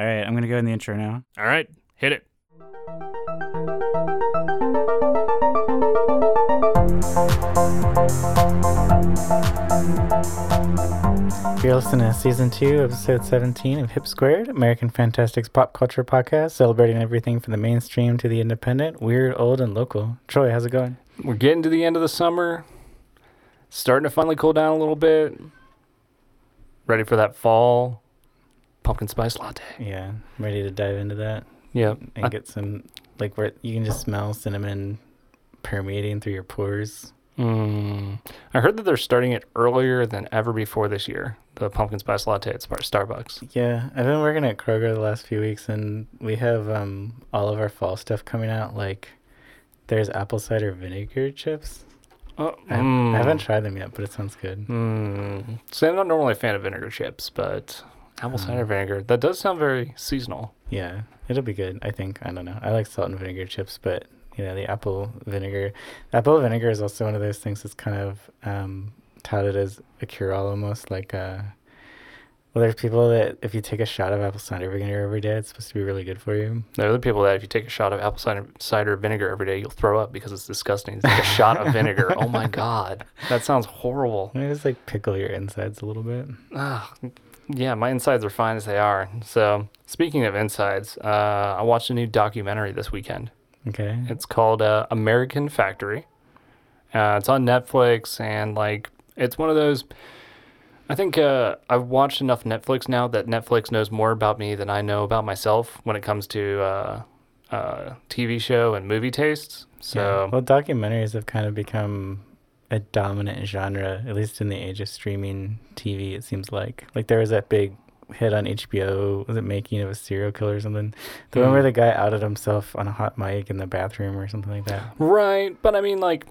All right, I'm gonna go in the intro now. All right, hit it. You're listening to season two, episode 17 of Hip Squared, American Fantastics pop culture podcast, celebrating everything from the mainstream to the independent, weird, old, and local. Troy, how's it going? We're getting to the end of the summer. Starting to finally cool down a little bit. Ready for that fall pumpkin spice latte. Yeah, I'm ready to dive into that Yep. and I- get some, like, where you can just smell cinnamon permeating through your pores. Mm. I heard that they're starting it earlier than ever before this year. The pumpkin spice latte at Starbucks. Yeah, I've been working at Kroger the last few weeks, and we have um all of our fall stuff coming out. Like, there's apple cider vinegar chips. Oh, I, I haven't tried them yet, but it sounds good. Mm. So I'm not normally a fan of vinegar chips, but apple cider Uh. vinegar, that does sound very seasonal. Yeah, it'll be good. I think. I don't know. I like salt and vinegar chips, but you know, the apple vinegar. Apple vinegar is also one of those things that's kind of um, touted as a cure-all, almost like. Uh, well, there's people that if you take a shot of apple cider vinegar every day, it's supposed to be really good for you. There are other people that if you take a shot of apple cider, cider vinegar every day, you'll throw up because it's disgusting. It's like a shot of vinegar. Oh my god, that sounds horrible. Maybe just like pickle your insides a little bit. Ah, yeah, my insides are fine as they are. So speaking of insides, uh, I watched a new documentary this weekend. Okay. It's called uh, American Factory. Uh, it's on Netflix, and like it's one of those. I think uh, I've watched enough Netflix now that Netflix knows more about me than I know about myself when it comes to uh, uh, TV show and movie tastes. So Yeah. Well, documentaries have kind of become a dominant genre, at least in the age of streaming TV. It seems like like there was that big hit on HBO. Was it Making of a Serial Killer or something? The one where Mm. the guy outed himself on a hot mic in the bathroom or something like that. Right, but I mean, like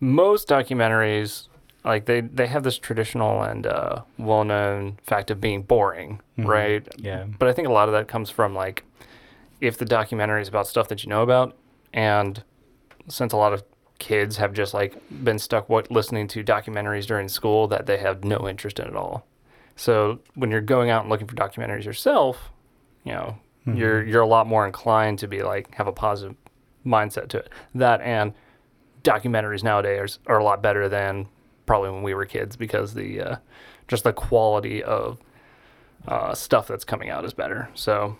most documentaries, like they they have this traditional and uh, well-known fact of being boring, Mhm. right? Yeah. But I think a lot of that comes from like if the documentary is about stuff that you know about, and since a lot of kids have just like been stuck what listening to documentaries during school that they have no interest in at all. So when you're going out and looking for documentaries yourself, you know, Mhm. you're you're a lot more inclined to be like have a positive mindset to it. That and documentaries nowadays are, are a lot better than probably when we were kids because the uh, just the quality of uh, stuff that's coming out is better. So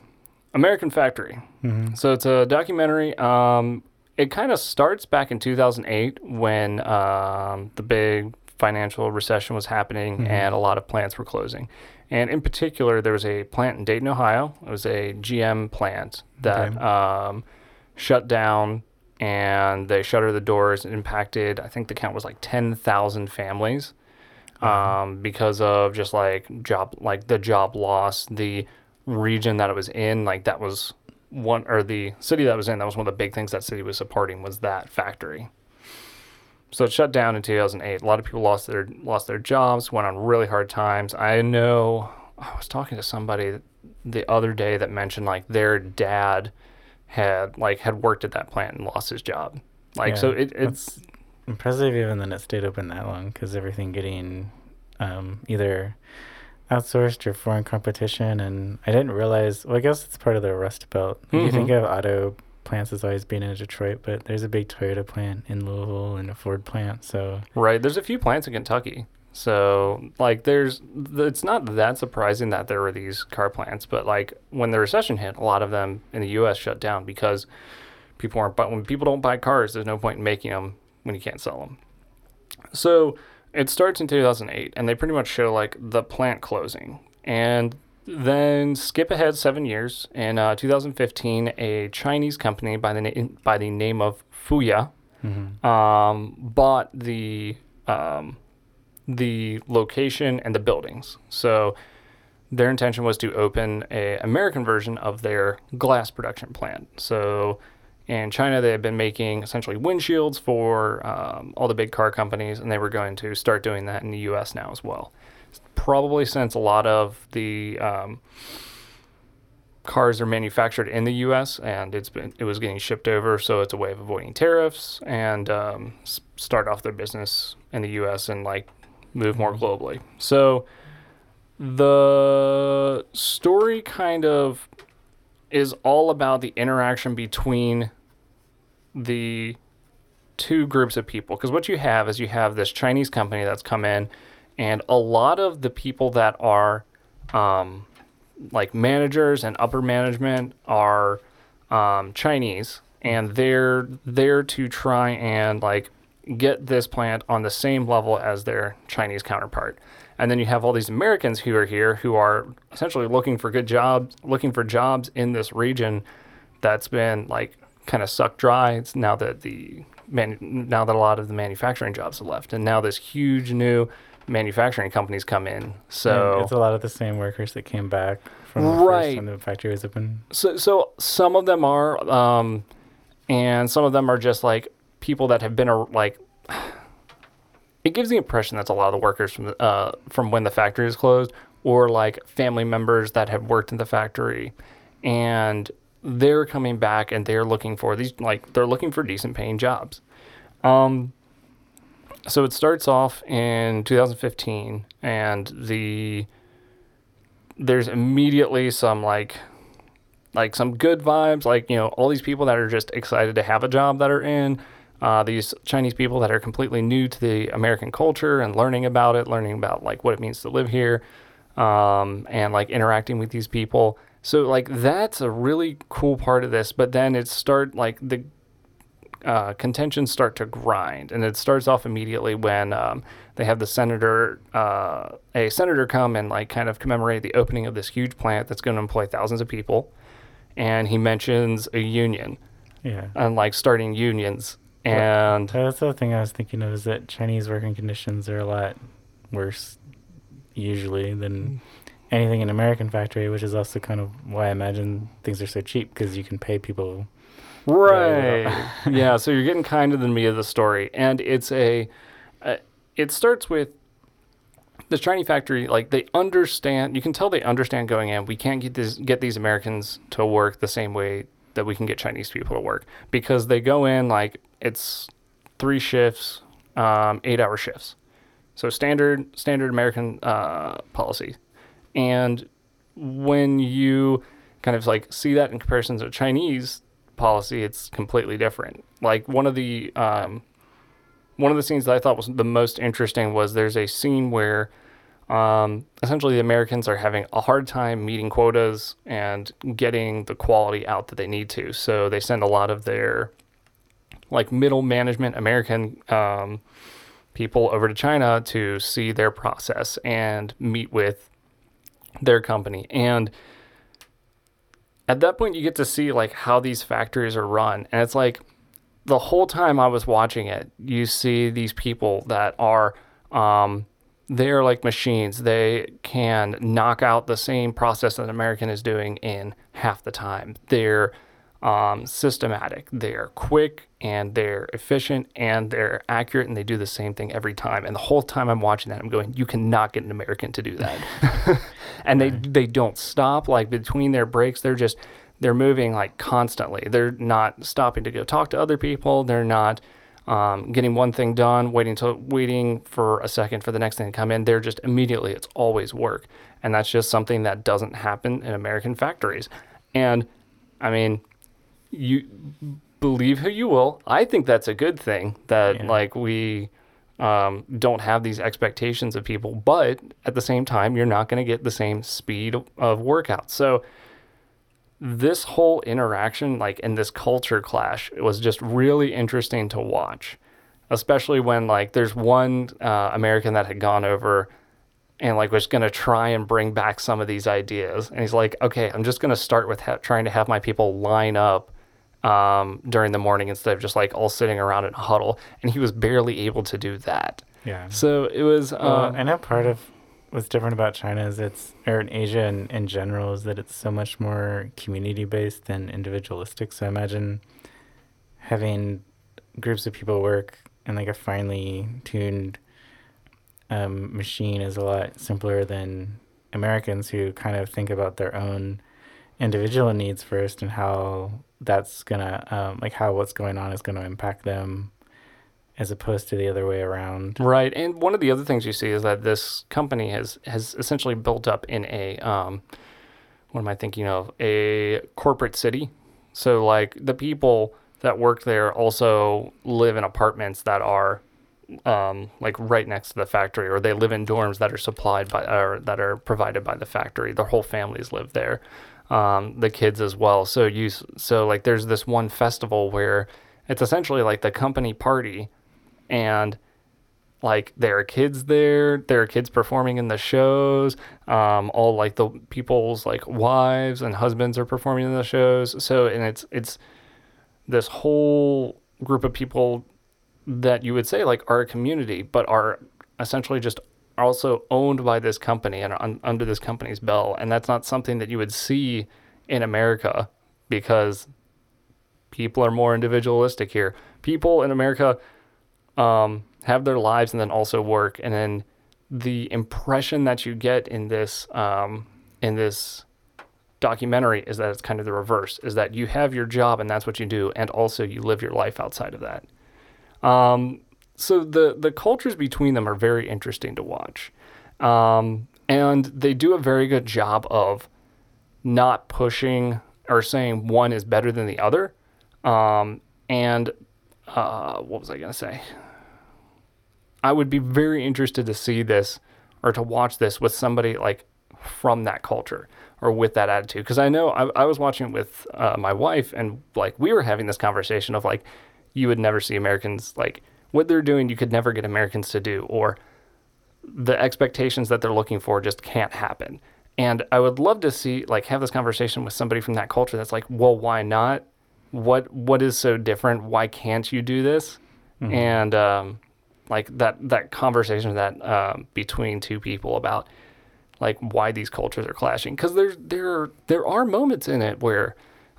American Factory. Mhm. So it's a documentary. Um, it kind of starts back in 2008 when um, the big financial recession was happening Mhm. and a lot of plants were closing. And in particular, there was a plant in Dayton, Ohio. It was a GM plant that Okay. um, shut down and they shuttered the doors. It impacted, I think the count was like 10,000 families um, because of just like job, like the job loss, the region that it was in, like that was one, or the city that was in, that was one of the big things that city was supporting was that factory. So it shut down in 2008. A lot of people lost their lost their jobs, went on really hard times. I know I was talking to somebody the other day that mentioned like their dad had like had worked at that plant and lost his job. Like so it, it's Impressive even that it stayed open that long because everything getting um, either outsourced your foreign competition. And I didn't realize, well, I guess it's part of the Rust Belt. You think Mhm. of auto plants as always being in Detroit, but there's a big Toyota plant in Louisville and a Ford plant. So, Right. There's a few plants in Kentucky. So, like, there's, it's not that surprising that there were these car plants, but like when the recession hit, a lot of them in the U.S. shut down because people aren't, but when people don't buy cars, there's no point in making them when you can't sell them. So, it starts in 2008, and they pretty much show like the plant closing. And then skip ahead seven years. In uh, 2015, a Chinese company by the, na- by the name of Fuyao mhm. um, bought the um, the location and the buildings. So their intention was to open a American version of their glass production plant. So in China, they had been making essentially windshields for um, all the big car companies, and they were going to start doing that in the U.S. now as well. Probably since a lot of the um, cars are manufactured in the U.S. and it's been it was getting shipped over, so it's a way of avoiding tariffs and um, start off their business in the U.S. and like move more globally. So the story kind of is all about the interaction between the two groups of people. Because what you have is you have this chinese company that's come in and a lot of the people that are um, like managers and upper management are um, chinese and they're there to try and like get this plant on the same level as their chinese counterpart and then you have all these Americans who are here who are essentially looking for good jobs, looking for jobs in this region that's been like kind of sucked dry. It's now that the man, now that a lot of the manufacturing jobs have left, and now this huge new manufacturing companies come in. So And it's a lot of the same workers that came back from the Right. the factory was open. So, so some of them are, um, and some of them are just like people that have been a, like. It gives the impression that's a lot of the workers from the, uh, from when the factory is closed, or like family members that have worked in the factory, and they're coming back and they're looking for these like they're looking for decent paying jobs. Um, so it starts off in 2015, and the there's immediately some like like some good vibes like you know all these people that are just excited to have a job that are in uh, these chinese people that are completely new to the american culture and learning about it learning about like what it means to live here um, and like interacting with these people. So like that's a really cool part of this but then it start like the uh, contentions start to grind, and it starts off immediately when um, they have the senator, uh, a senator, come and like kind of commemorate the opening of this huge plant that's going to employ thousands of people, and he mentions a union. Yeah. and like starting unions, and So that's the thing I was thinking of is that Chinese working conditions are a lot worse usually than anything in American factory, which is also kind of why I imagine things are so cheap because you can pay people. Right. yeah. So you're getting kind of the meat of the story, and it's a. Uh, it starts with the Chinese factory. Like they understand. You can tell they understand going in. We can't get this get these Americans to work the same way that we can get Chinese people to work because they go in like it's three shifts, um, eight hour shifts. So standard standard American uh, policy, and when you kind of like see that in comparison to Chinese policy, it's completely different. Like one of the um, one of the scenes that I thought was the most interesting was there's a scene where um, essentially the Americans are having a hard time meeting quotas and getting the quality out that they need to. So they send a lot of their like middle management American um, people over to China to see their process and meet with their company. And at that point you get to see like how these factories are run. And it's like the whole time i was watching it you see these people that are um, they're like machines. They can knock out the same process that an american is doing in half the time. They're um, systematic. They're quick and they're efficient and they're accurate and they do the same thing every time. And the whole time i'm watching that i'm going you cannot get an american to do that. And they they don't stop. Like between their breaks they're just they're moving like constantly. They're not stopping to go talk to other people. They're not um, getting one thing done waiting to waiting for a second for the next thing to come in. They're just immediately it's always work. And that's just something that doesn't happen in american factories. And i mean you believe who you will i think that's a good thing that Yeah. like we um, don't have these expectations of people, but at the same time, you're not going to get the same speed of workout. So this whole interaction, like in this culture clash, it was just really interesting to watch, especially when like there's one uh, American that had gone over and like was going to try and bring back some of these ideas, and he's like, okay, I'm just going to start with ha- trying to have my people line up um, during the morning instead of just like all sitting around in a huddle. And he was barely able to do that. Yeah. So it was. Uh, Well, I know part of what's different about China is it's, or in Asia in, in general, is that it's so much more community based than individualistic. So I imagine having groups of people work in like a finely tuned um, machine is a lot simpler than Americans who kind of think about their own individual needs first and how that's gonna um, like how what's going on is gonna impact them as opposed to the other way around. Right, and one of the other things you see is that this company has has essentially built up in a um, what am I thinking of? A corporate city. So like the people that work there also live in apartments that are um, like right next to the factory, or they live in dorms that are supplied by or that are provided by the factory. Their whole families live there, um, the kids as well. So you so like there's this one festival where it's essentially like the company party, and like there are kids there there are kids performing in the shows um, all like the people's like wives and husbands are performing in the shows so and it's it's this whole group of people that you would say like are a community but are essentially just also owned by this company and un- under this company's bell and that's not something that you would see in america because people are more individualistic here people in america um, have their lives and then also work. And then the impression that you get in this um, in this documentary is that it's kind of the reverse: is that you have your job and that's what you do, and also you live your life outside of that. Um, so the the cultures between them are very interesting to watch, um, and they do a very good job of not pushing or saying one is better than the other. Um, and uh, what was I gonna say? I would be very interested to see this or to watch this with somebody like from that culture or with that attitude. Because I know I, I, was watching it with uh, my wife and like we were having this conversation of like, you would never see Americans like what they're doing, you could never get Americans to do, or the expectations that they're looking for just can't happen. And I would love to see like have this conversation with somebody from that culture that's like, well, why not? What what is so different? Why can't you do this? Mm-hmm. And um, like that that conversation that um, between two people about like why these cultures are clashing because there there there are moments in it where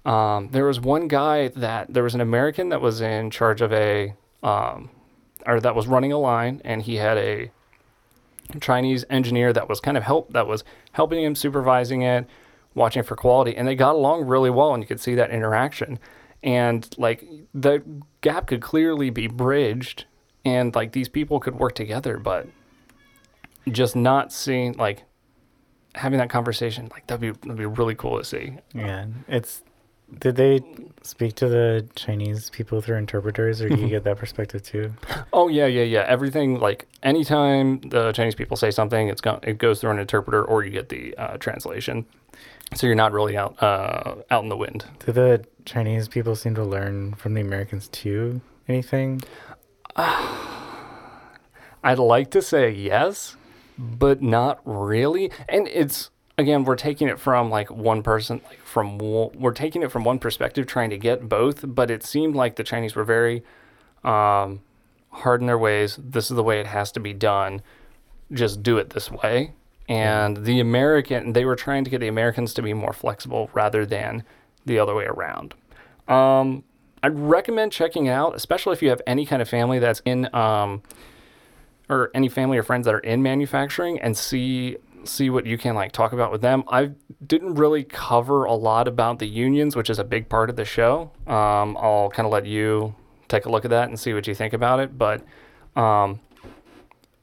um, there was one guy that there was an American that was in charge of a um, or that was running a line and he had a Chinese engineer that was kind of help that was helping him supervising it watching for quality and they got along really well and you could see that interaction and like the gap could clearly be bridged and like these people could work together, but just not seeing like having that conversation, like that'd be that'd be really cool to see. Yeah, it's. Did they speak to the Chinese people through interpreters, or do you get that perspective too? Oh yeah, yeah, yeah. Everything like anytime the Chinese people say something, it's go- it goes through an interpreter, or you get the uh, translation. So you're not really out uh, out in the wind. Do the Chinese people seem to learn from the Americans too? Anything? I'd like to say yes, but not really. And it's again, we're taking it from like one person, like from we're taking it from one perspective, trying to get both. But it seemed like the Chinese were very um, hard in their ways. This is the way it has to be done. Just do it this way. And the American, they were trying to get the Americans to be more flexible rather than the other way around. Um, I'd recommend checking out, especially if you have any kind of family that's in, um, or any family or friends that are in manufacturing, and see see what you can like talk about with them. I didn't really cover a lot about the unions, which is a big part of the show. Um, I'll kind of let you take a look at that and see what you think about it. But um,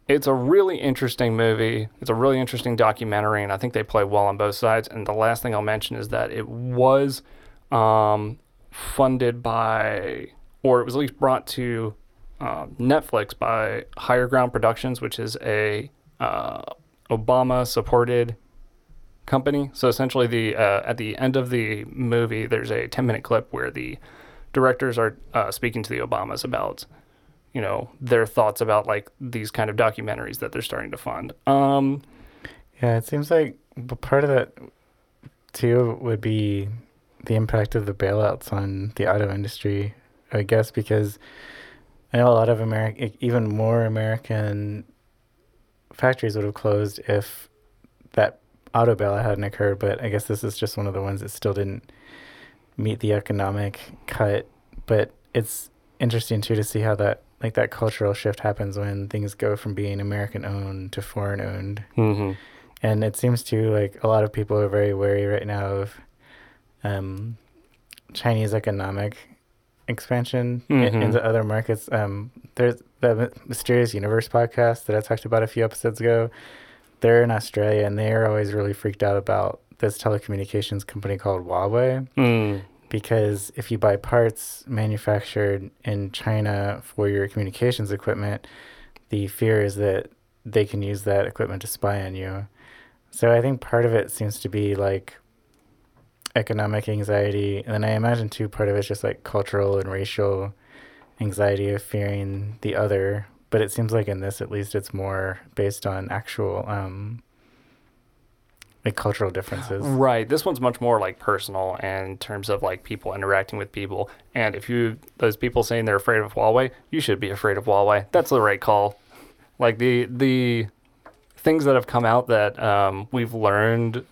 it's a really interesting movie. It's a really interesting documentary, and I think they play well on both sides. And the last thing I'll mention is that it was um, funded by, or it was at least brought to uh, Netflix by Higher Ground Productions, which is a uh, Obama supported company. So essentially, the uh, at the end of the movie, there's a 10 minute clip where the directors are uh, speaking to the Obamas about you know their thoughts about like these kind of documentaries that they're starting to fund. Um, yeah, it seems like part of that too would be the impact of the bailouts on the auto industry, I guess, because I know a lot of American, even more American factories would have closed if that auto bailout hadn't occurred. But I guess this is just one of the ones that still didn't meet the economic cut. But it's interesting too to see how that like that cultural shift happens when things go from being American owned to foreign owned. Mm-hmm. And it seems to like a lot of people are very wary right now of um, Chinese economic expansion Mhm. into other markets. Um, there's the Mysterious Universe podcast that I talked about a few episodes ago. They're in Australia and they're always really freaked out about this telecommunications company called Huawei Mm. because if you buy parts manufactured in China for your communications equipment, the fear is that they can use that equipment to spy on you. So I think part of it seems to be like economic anxiety, and then I imagine too part of it's just like cultural and racial anxiety of fearing the other. But it seems like in this, at least, it's more based on actual um, like cultural differences. Right. This one's much more like personal in terms of like people interacting with people. And if you those people saying they're afraid of Huawei, you should be afraid of Huawei. That's the right call. Like the the things that have come out that um, we've learned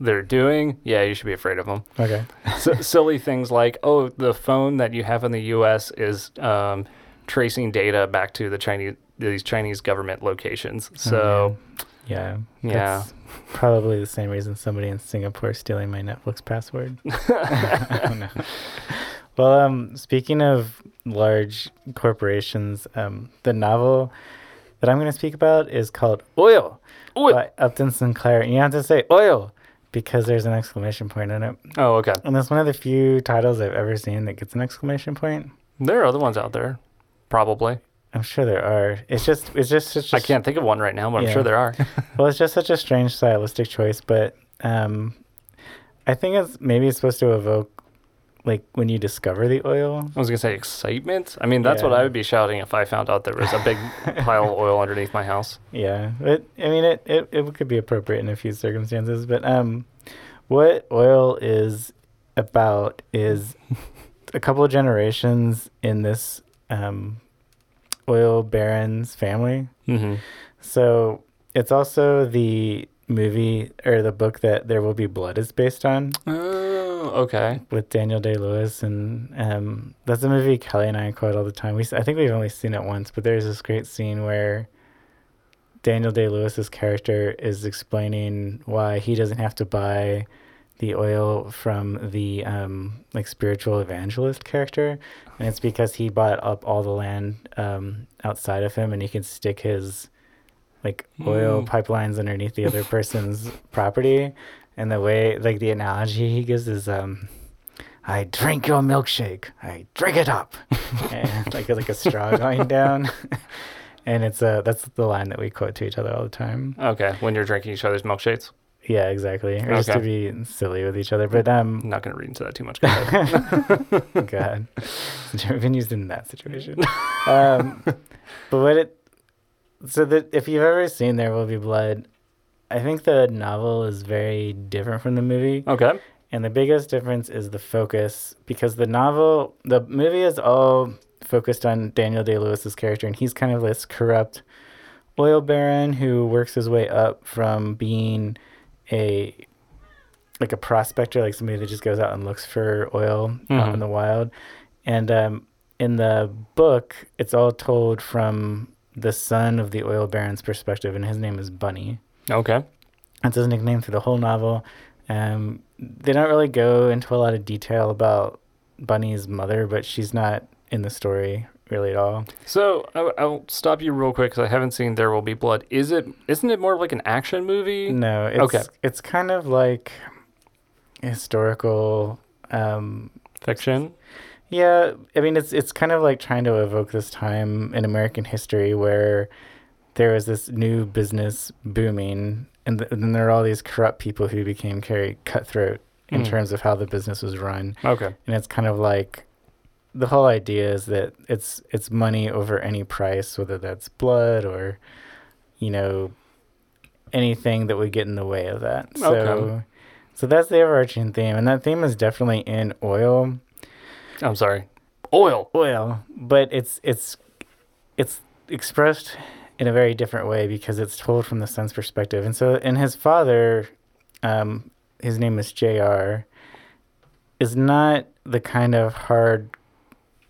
they're doing, yeah, you should be afraid of them. Okay. S- silly things like, oh, the phone that you have in the U.S. is um, tracing data back to the Chinese these Chinese government locations. So yeah, yeah. That's probably the same reason somebody in Singapore is stealing my Netflix password. I don't. Well, um, speaking of large corporations, um, the novel that I'm going to speak about is called Oil Oil. by Upton Sinclair. And you have to say oil because there's an exclamation point in it. Oh, okay. And that's one of the few titles I've ever seen that gets an exclamation point. There are other ones out there, probably. I'm sure there are. It's just, it's just, it's just I can't think of one right now, but I'm sure there are. well, it's just such a strange stylistic choice, but um, I think it's maybe it's supposed to evoke like when you discover the oil. I was gonna say excitement. I mean, that's what I would be shouting if I found out there was a big pile of oil underneath my house. Yeah, but I mean, it, it it could be appropriate in a few circumstances. But um, what oil is about is a couple of generations in this um oil baron's family. Mm-hmm. So it's also the movie or the book that There Will Be Blood is based on. Oh, okay. with Daniel Day Lewis, and um, that's a movie Kelly and I quote all the time. We I think we've only seen it once, but there's this great scene where Daniel Day Lewis's character is explaining why he doesn't have to buy the oil from the um, like spiritual evangelist character, and it's because he bought up all the land um, outside of him, and he can stick his like oil Mm. pipelines underneath the other person's property. And the way, like the analogy he gives is, um, I drink your milkshake. I drink it up, and like like a straw going down. and it's uh that's the line that we quote to each other all the time. Okay. When you're drinking each other's milkshakes, Yeah, exactly. Or just to be silly with each other. But um, I'm not gonna read into that too much. Go. God, never been used in that situation. Um, but what it so that if you've ever seen There Will Be Blood, I think the novel is very different from the movie. okay. And the biggest difference is the focus because the novel, the movie is all focused on Daniel Day Lewis's character, and he's kind of this corrupt oil baron who works his way up from being a like a prospector, like somebody that just goes out and looks for oil out Mhm. in the wild. And um, in the book, it's all told from the son of the oil baron's perspective, and his name is Bunny. Okay. That's his nickname through the whole novel. Um, they don't really go into a lot of detail about Bunny's mother, but she's not in the story really at all. So I, I'll stop you real quick because I haven't seen There Will Be Blood. Is it? Isn't it more like an action movie? No, it's Okay. it's kind of like historical. Um, Fiction. Yeah, I mean it's it's kind of like trying to evoke this time in American history where there was this new business booming, and, th- and then there are all these corrupt people who became very cutthroat in Mm. terms of how the business was run. Okay. and it's kind of like the whole idea is that it's it's money over any price whether that's blood or you know anything that would get in the way of that so Okay. so that's the overarching theme and that theme is definitely in oil I'm sorry. Oil. oil but it's it's it's expressed in a very different way because it's told from the son's perspective and so and his father um his name is jr is not the kind of hard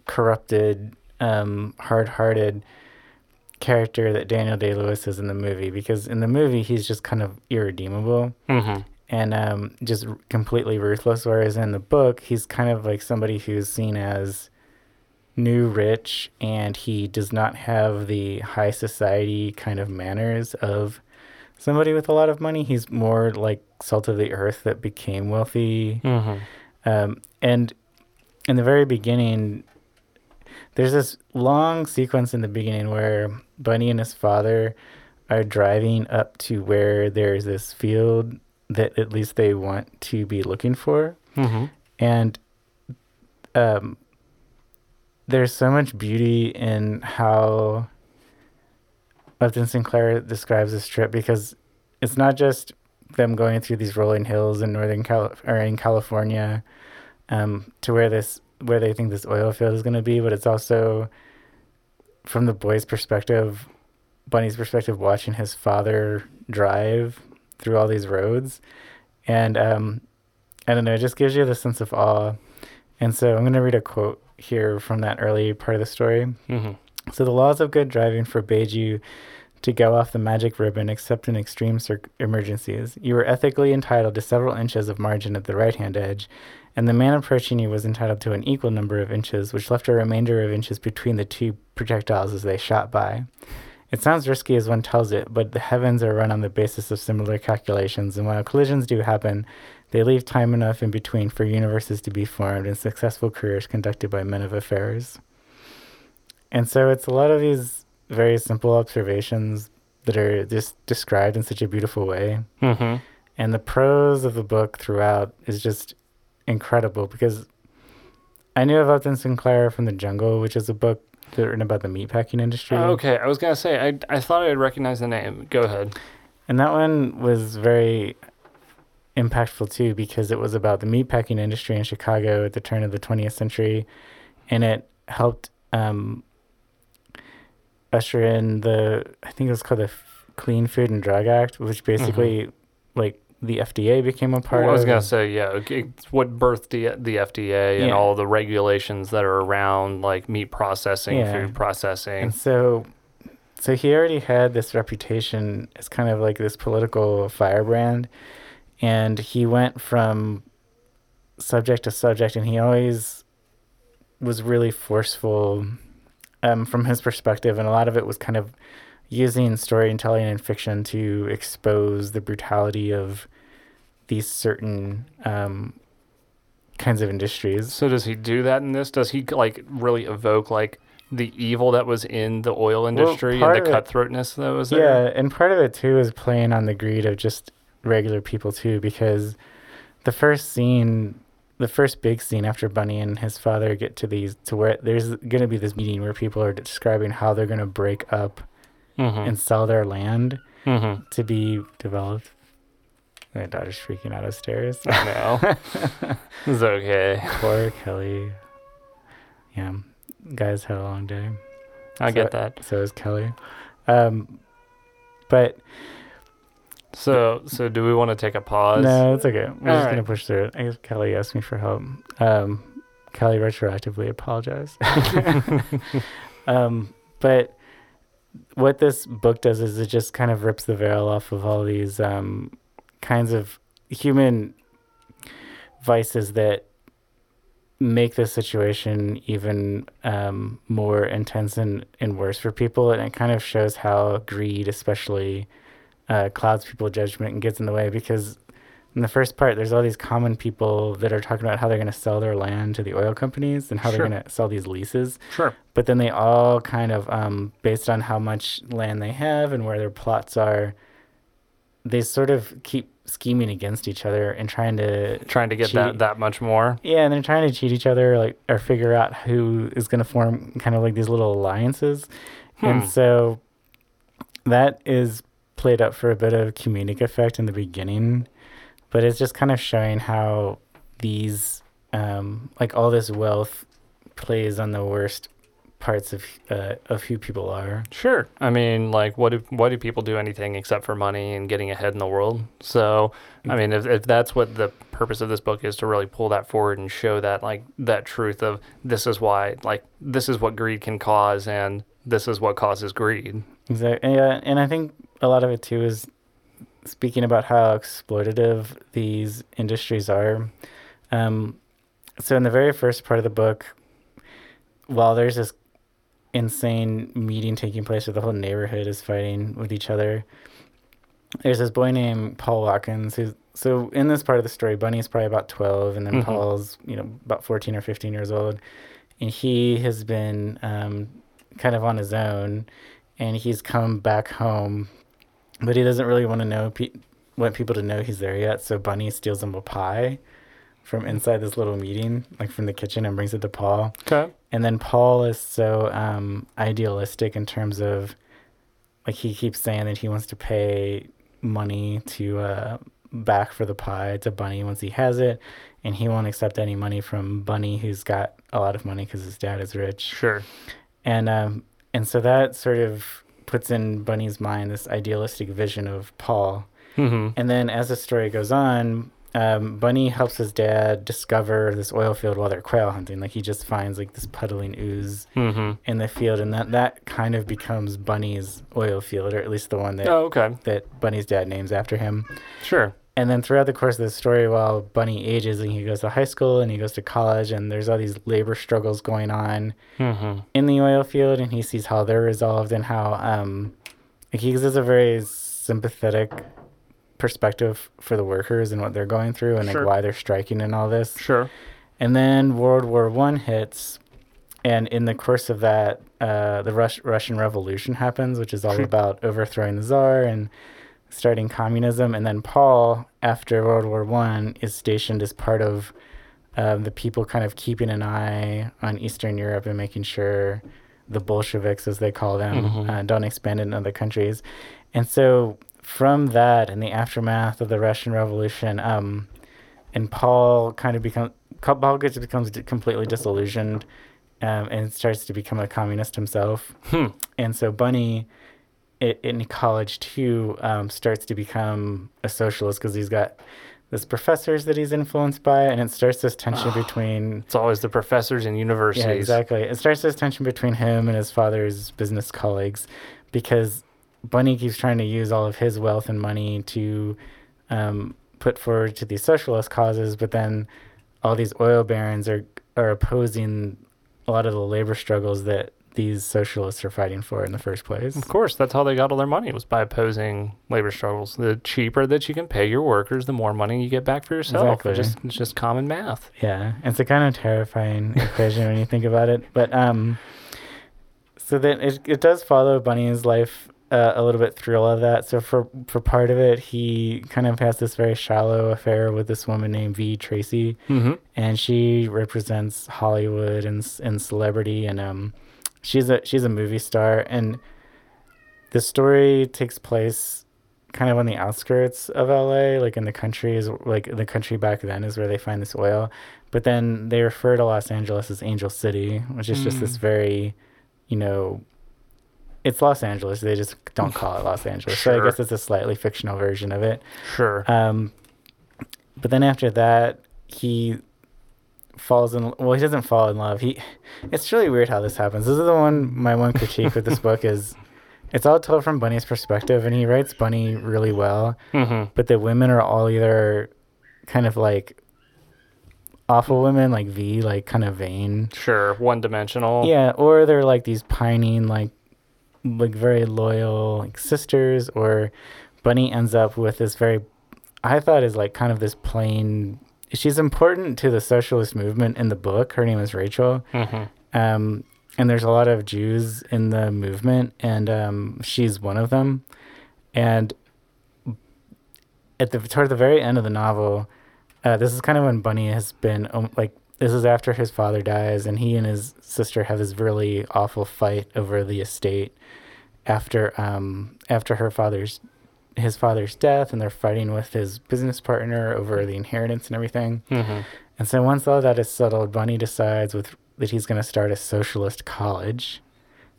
corrupted um hard-hearted character that daniel day-lewis is in the movie because in the movie he's just kind of irredeemable Mm-hmm. And um, just completely ruthless. Whereas in the book, he's kind of like somebody who's seen as new rich and he does not have the high society kind of manners of somebody with a lot of money. He's more like salt of the earth that became wealthy. Mm-hmm. Um, and in the very beginning, there's this long sequence in the beginning where Bunny and his father are driving up to where there's this field that at least they want to be looking for. Mm-hmm. And um, there's so much beauty in how Upton Sinclair describes this trip because it's not just them going through these rolling hills in northern Cal or in California um, to where this where they think this oil field is going to be, but it's also from the boy's perspective, Bunny's perspective, watching his father drive through all these roads, and um, I don't know, it just gives you the sense of awe. And so I'm going to read a quote here from that early part of the story. Mm-hmm. So the laws of good driving forbade you to go off the magic ribbon except in extreme cir- emergencies. You were ethically entitled to several inches of margin at the right hand edge, and the man approaching you was entitled to an equal number of inches, which left a remainder of inches between the two projectiles as they shot by. It sounds risky as one tells it, but the heavens are run on the basis of similar calculations, and while collisions do happen, they leave time enough in between for universes to be formed and successful careers conducted by men of affairs. And so it's a lot of these very simple observations that are just described in such a beautiful way. Mm-hmm. And the prose of the book throughout is just incredible because I knew of Upton Sinclair from The Jungle, which is a book written about the meatpacking industry. Okay, I was gonna say I I thought I'd recognize the name. Go ahead. And that one was very impactful too because it was about the meatpacking industry in Chicago at the turn of the 20th century. And it helped um, usher in the, I think it was called the Clean Food and Drug Act, which basically, like, the FDA became a part of it. I was gonna say yeah. It's what birthed the the FDA and Yeah. all the regulations that are around like meat processing, Yeah. food processing. And so, so he already had this reputation as kind of like this political firebrand, and he went from subject to subject, and he always was really forceful um, from his perspective, and a lot of it was kind of using storytelling and fiction to expose the brutality of these certain um, kinds of industries. So does he do that in this? Does he like really evoke like the evil that was in the oil industry and the cutthroatness that was there? Yeah, and part of it too is playing on the greed of just regular people too, because the first scene, the first big scene after Bunny and his father get to these to where there's going to be this meeting where people are describing how they're going to break up Mm-hmm. and sell their land mm-hmm. to be developed. My daughter's freaking out upstairs. I know. it's okay. Poor Kelly. Yeah, guys had a long day. I So- get that. So is Kelly. Um, but So so do we want to take a pause? No, it's okay. We're just Alright. gonna push through it. I guess Kelly asked me for help. Um, Kelly retroactively apologized. um, but what this book does is it just kind of rips the veil off of all these um, kinds of human vices that make the situation even um, more intense and, and worse for people. And it kind of shows how greed, especially, uh, clouds people's judgment and gets in the way because in the first part, there's all these common people that are talking about how they're going to sell their land to the oil companies and how Sure. they're going to sell these leases. Sure. But then they all kind of, um, based on how much land they have and where their plots are, they sort of keep scheming against each other and trying to Trying to get Cheat. that that much more. yeah, and they're trying to cheat each other, like, or figure out who is going to form kind of like these little alliances. Hmm. And so that is played up for a bit of comedic effect in the beginning, but it's just kind of showing how these, um, like, all this wealth plays on the worst parts of uh, of who people are. Sure. I mean, like, what do what do people do anything except for money and getting ahead in the world? So, I mean, if if that's what the purpose of this book is to really pull that forward and show that like that truth of this is why like this is what greed can cause and this is what causes greed. Exactly. Yeah, and I think a lot of it too is speaking about how exploitative these industries are. Um, so in the very first part of the book, while there's this insane meeting taking place where the whole neighborhood is fighting with each other, there's this boy named Paul Watkins who's so in this part of the story, Bunny's probably about twelve, and then Mhm. Paul's you know about fourteen or fifteen years old, and he has been um, kind of on his own, and he's come back home, but he doesn't really want to know pe- want people to know he's there yet. So Bunny steals him a pie from inside this little meeting, like from the kitchen, and brings it to Paul. Okay. And then Paul is so um, idealistic in terms of, like, he keeps saying that he wants to pay money to uh, back for the pie to Bunny once he has it, and he won't accept any money from Bunny, who's got a lot of money because his dad is rich. Sure. And um, and so that sort of puts in Bunny's mind this idealistic vision of Paul. Mm-hmm. And then as the story goes on, um, Bunny helps his dad discover this oil field while they're quail hunting. Like he just finds like this puddling ooze Mm-hmm. in the field, and that that kind of becomes Bunny's oil field, or at least the one that Oh, okay. that Bunny's dad names after him. Sure. And then throughout the course of the story, while Bunny ages and he goes to high school and he goes to college, and there's all these labor struggles going on Mm-hmm. in the oil field, and he sees how they're resolved and how um, like he gives a very sympathetic perspective for the workers and what they're going through and Sure. like why they're striking and all this. Sure. And then World War One hits, and in the course of that, uh, the Rus- Russian Revolution happens, which is all Sure. about overthrowing the Tsar and starting communism. And then Paul, after World War One, is stationed as part of um, the people kind of keeping an eye on Eastern Europe and making sure the Bolsheviks, as they call them, Mhm. uh, don't expand in other countries. And so, from that and the aftermath of the Russian Revolution, um, and Paul kind of becomes Paul gets becomes completely disillusioned, um, and starts to become a communist himself. Hmm. And so Bunny, in college too, um, starts to become a socialist because he's got this professors that he's influenced by, and it starts this tension between. It's always the professors and universities. Yeah, exactly. It starts this tension between him and his father's business colleagues, because Bunny keeps trying to use all of his wealth and money to um, put forward to these socialist causes, but then all these oil barons are are opposing a lot of the labor struggles that these socialists are fighting for in the first place. Of course, that's how they got all their money was by opposing labor struggles. The cheaper that you can pay your workers, the more money you get back for yourself. Exactly. It's just it's just common math. Yeah, it's a kind of terrifying equation when you think about it. But um, so then it it does follow Bunny's life uh, a little bit through all of that. So for for part of it, he kind of has this very shallow affair with this woman named Vee Tracy, Mm-hmm. and she represents Hollywood and and celebrity, and um, she's a she's a movie star, and the story takes place kind of on the outskirts of LA, like in the country is like the country back then is where they find this oil, but then they refer to Los Angeles as Angel City, which is just this Mm. very, you know. It's Los Angeles. They just don't call it Los Angeles. So I guess it's a slightly fictional version of it. Sure. Um, but then after that, he falls in. Well, he doesn't fall in love. He. It's really weird how this happens. This is the one. My one critique with this book is, it's all told from Bunny's perspective, and he writes Bunny really well. mm-hmm. But the women are all either, kind of like. Awful women like Vee, like kind of vain. Sure. One dimensional. Yeah, or they're like these pining, like, like very loyal like sisters. Or Bunny ends up with this very, I thought is like kind of this plain. She's important to the socialist movement in the book. Her name is Rachel. Mm-hmm. Um, and there's a lot of Jews in the movement, and um, she's one of them. And at the toward the very end of the novel, uh, this is kind of when Bunny has been um, like this is after his father dies, and he and his sister have this really awful fight over the estate after um after her father's his father's death, and they're fighting with his business partner over the inheritance and everything. Mm-hmm. And so once all that is settled, Bunny decides with that he's going to start a socialist college,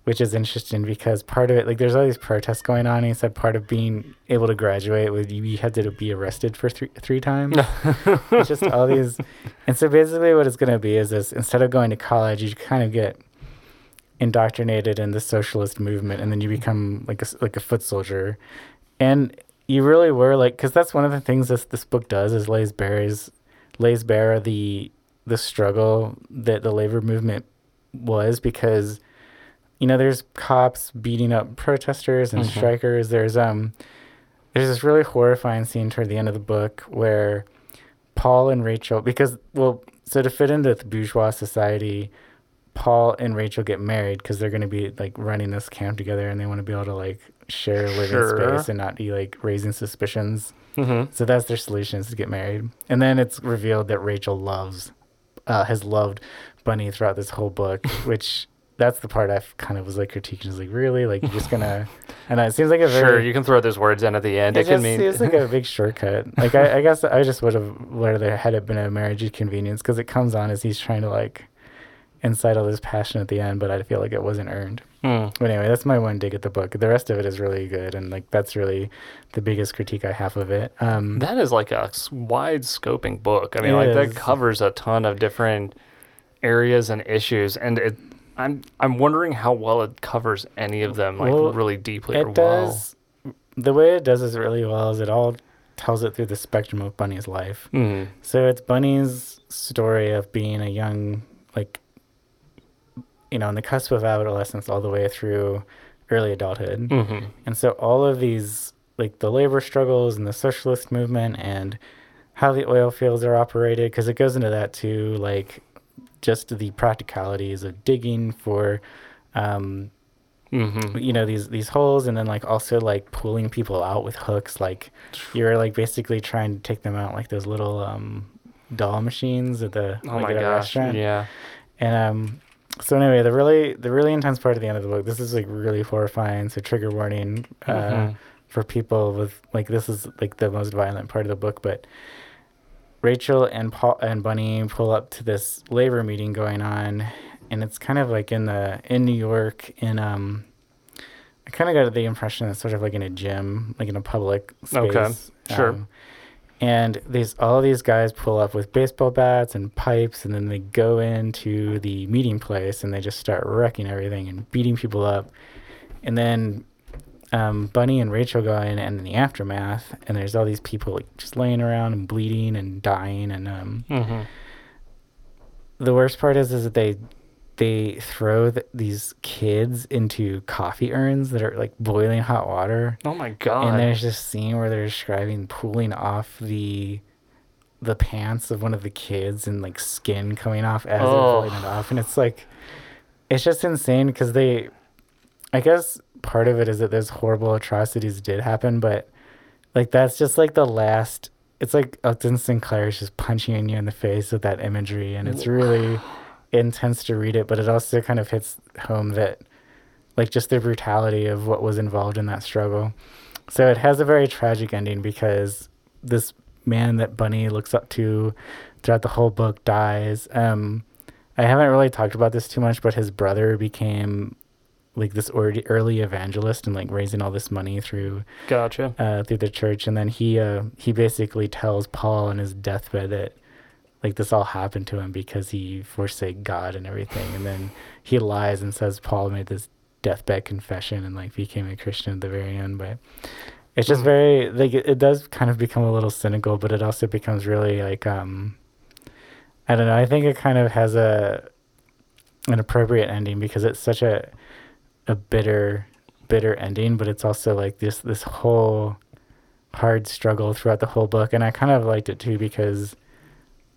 which is interesting because part of it, like, there's all these protests going on. And he said part of being able to graduate was you, you had to be arrested for three three times. it's just all these, and so basically what it's going to be is this: instead of going to college, you kind of get indoctrinated in the socialist movement, and then you become like a like a foot soldier, and you really were like because that's one of the things this this book does is lays bare lays bare the the struggle that the labor movement was because you know there's cops beating up protesters and Mhm. strikers. There's um there's this really horrifying scene toward the end of the book where Paul and Rachel because well so to fit into the bourgeois society Paul and Rachel get married because they're going to be like running this camp together and they want to be able to like share a living Sure. space and not be like raising suspicions. Mm-hmm. So that's their solution is to get married. And then it's revealed that Rachel loves, uh, has loved Bunny throughout this whole book, which that's the part I kind of was like critiquing. Is like, really? Like, you're just gonna, And it seems like a very, Sure, you can throw those words in at the end. it It, can just mean seems like a big shortcut. Like, I, I guess I just would have, rather had it been a marriage convenience because it comes on as he's trying to like incite all this passion at the end, but I feel like it wasn't earned. Hmm. But anyway, that's my one dig at the book. The rest of it is really good, and like that's really the biggest critique I have of it. Um, That is like a wide scoping book. I mean, like is. that covers a ton of different areas and issues, and it. I'm I'm wondering how well it covers any of them, like Well, really deeply or it well. does. The way it does it really well is it all tells it through the spectrum of Bunny's life. Mm. So it's Bunny's story of being a young, like, you know, on the cusp of adolescence all the way through early adulthood. hmm And so all of these, like the labor struggles and the socialist movement and how the oil fields are operated, because it goes into that too, like just the practicalities of digging for, um, hmm you know, these these holes, and then like also like pulling people out with hooks, like you're like basically trying to take them out like those little um, doll machines at the Oh like my at gosh! restaurant. Yeah. And um, so anyway, the really the really intense part at the end of the book. This is like really horrifying. So trigger warning uh, Mhm. for people with like this is like the most violent part of the book. But Rachel and Paul and Bunny pull up to this labor meeting going on, and it's kind of like in the in New York in um. I kind of got the impression it's sort of like in a gym, like in a public space. Okay, sure. Um, and these all these guys pull up with baseball bats and pipes, and then they go into the meeting place and they just start wrecking everything and beating people up. And then um, Bunny and Rachel go in, and in the aftermath, and there's all these people like just laying around and bleeding and dying. And um, hmm the worst part is, is that they they throw th- these kids into coffee urns that are like boiling hot water. Oh my god! And there's this scene where they're describing pulling off the the pants of one of the kids and like skin coming off as Oh. they're pulling it off, and it's like it's just insane because they, I guess part of it is that those horrible atrocities did happen, but like that's just like the last. It's like Upton Sinclair is just punching you in the face with that imagery, and it's really intense to read it, but it also kind of hits home that like just the brutality of what was involved in that struggle. So it has a very tragic ending because this man that Bunny looks up to throughout the whole book dies. Um, I haven't really talked about this too much, but his brother became like this early evangelist and like raising all this money through gotcha. uh, through the church, and then he uh, he basically tells Paul on his deathbed that like this all happened to him because he forsake God and everything, and then he lies and says Paul made this deathbed confession and like became a Christian at the very end, but it's just Hmm. very like it, it does kind of become a little cynical, but it also becomes really like um I don't know. I think it kind of has a an appropriate ending because it's such a a bitter bitter ending, but it's also like this this whole hard struggle throughout the whole book, and I kind of liked it too because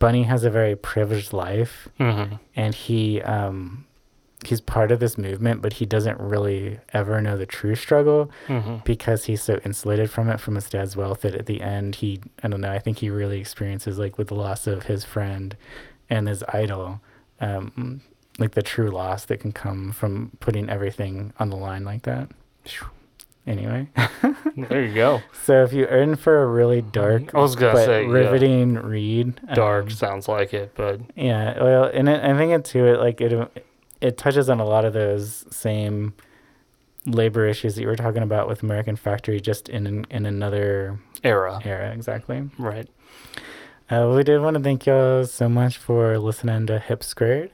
Bunny has a very privileged life, hmm and he um he's part of this movement, but he doesn't really ever know the true struggle hmm because he's so insulated from it from his dad's wealth that at the end he I don't know I think he really experiences like with the loss of his friend and his idol um like the true loss that can come from putting everything on the line like that anyway There you go. so if you earn for a really dark I was gonna but say yeah, riveting read dark um, sounds like it, but yeah well and it, I think it too it like it it touches on a lot of those same labor issues that you were talking about with American Factory just in in another era. era exactly Right. uh, we did want to thank y'all so much for listening to hip squared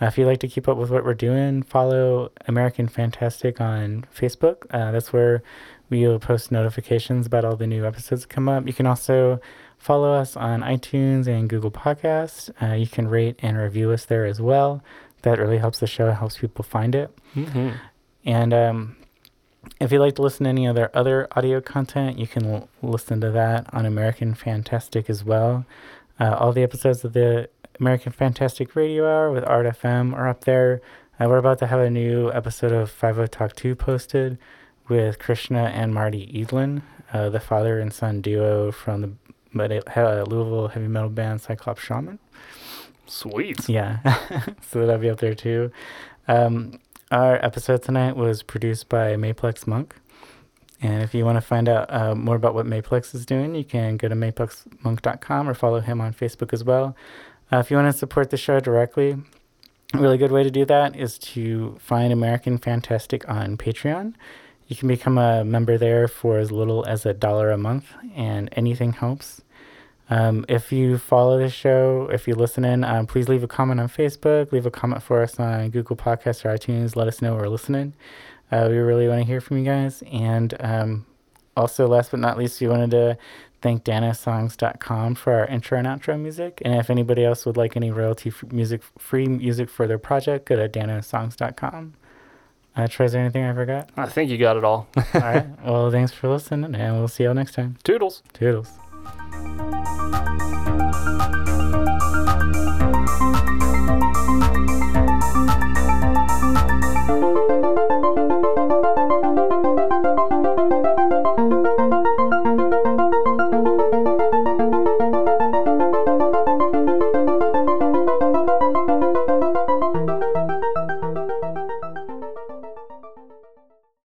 uh, if you'd like to keep up with what we're doing follow american fantastic on facebook uh, that's where we'll post notifications about all the new episodes that come up you can also follow us on itunes and google podcasts uh, you can rate and review us there as well That really helps the show, helps people find it. Mm-hmm. And um, if you'd like to listen to any other other audio content, you can l- listen to that on American Fantastic as well. Uh, all the episodes of the American Fantastic Radio Hour with Art FM are up there. Uh, we're about to have a new episode of 50 Talk 2 posted with Krishna and Marty Edlin, uh, the father and son duo from the uh, Louisville heavy metal band Cyclops Shaman. Sweet. Yeah, so that'll be up there too. Um, our episode tonight was produced by Maplex Monk. And if you want to find out uh, more about what Maplex is doing, you can go to maplexmonk.com or follow him on Facebook as well. Uh, if you want to support the show directly, a really good way to do that is to find American Fantastic on Patreon. You can become a member there for as little as a dollar a month, and anything helps. Um, if you follow the show, if you listen in, um, please leave a comment on Facebook, leave a comment for us on Google Podcasts or iTunes. Let us know we're listening. Uh, we really want to hear from you guys. And um, also, last but not least, we wanted to thank danosongs.com for our intro and outro music. And if anybody else would like any royalty music, free music for their project, go to danosongs.com. Uh, Trey, is there anything I forgot? I think you got it all. all right. Well, thanks for listening, and we'll see y'all next time. Toodles. Toodles.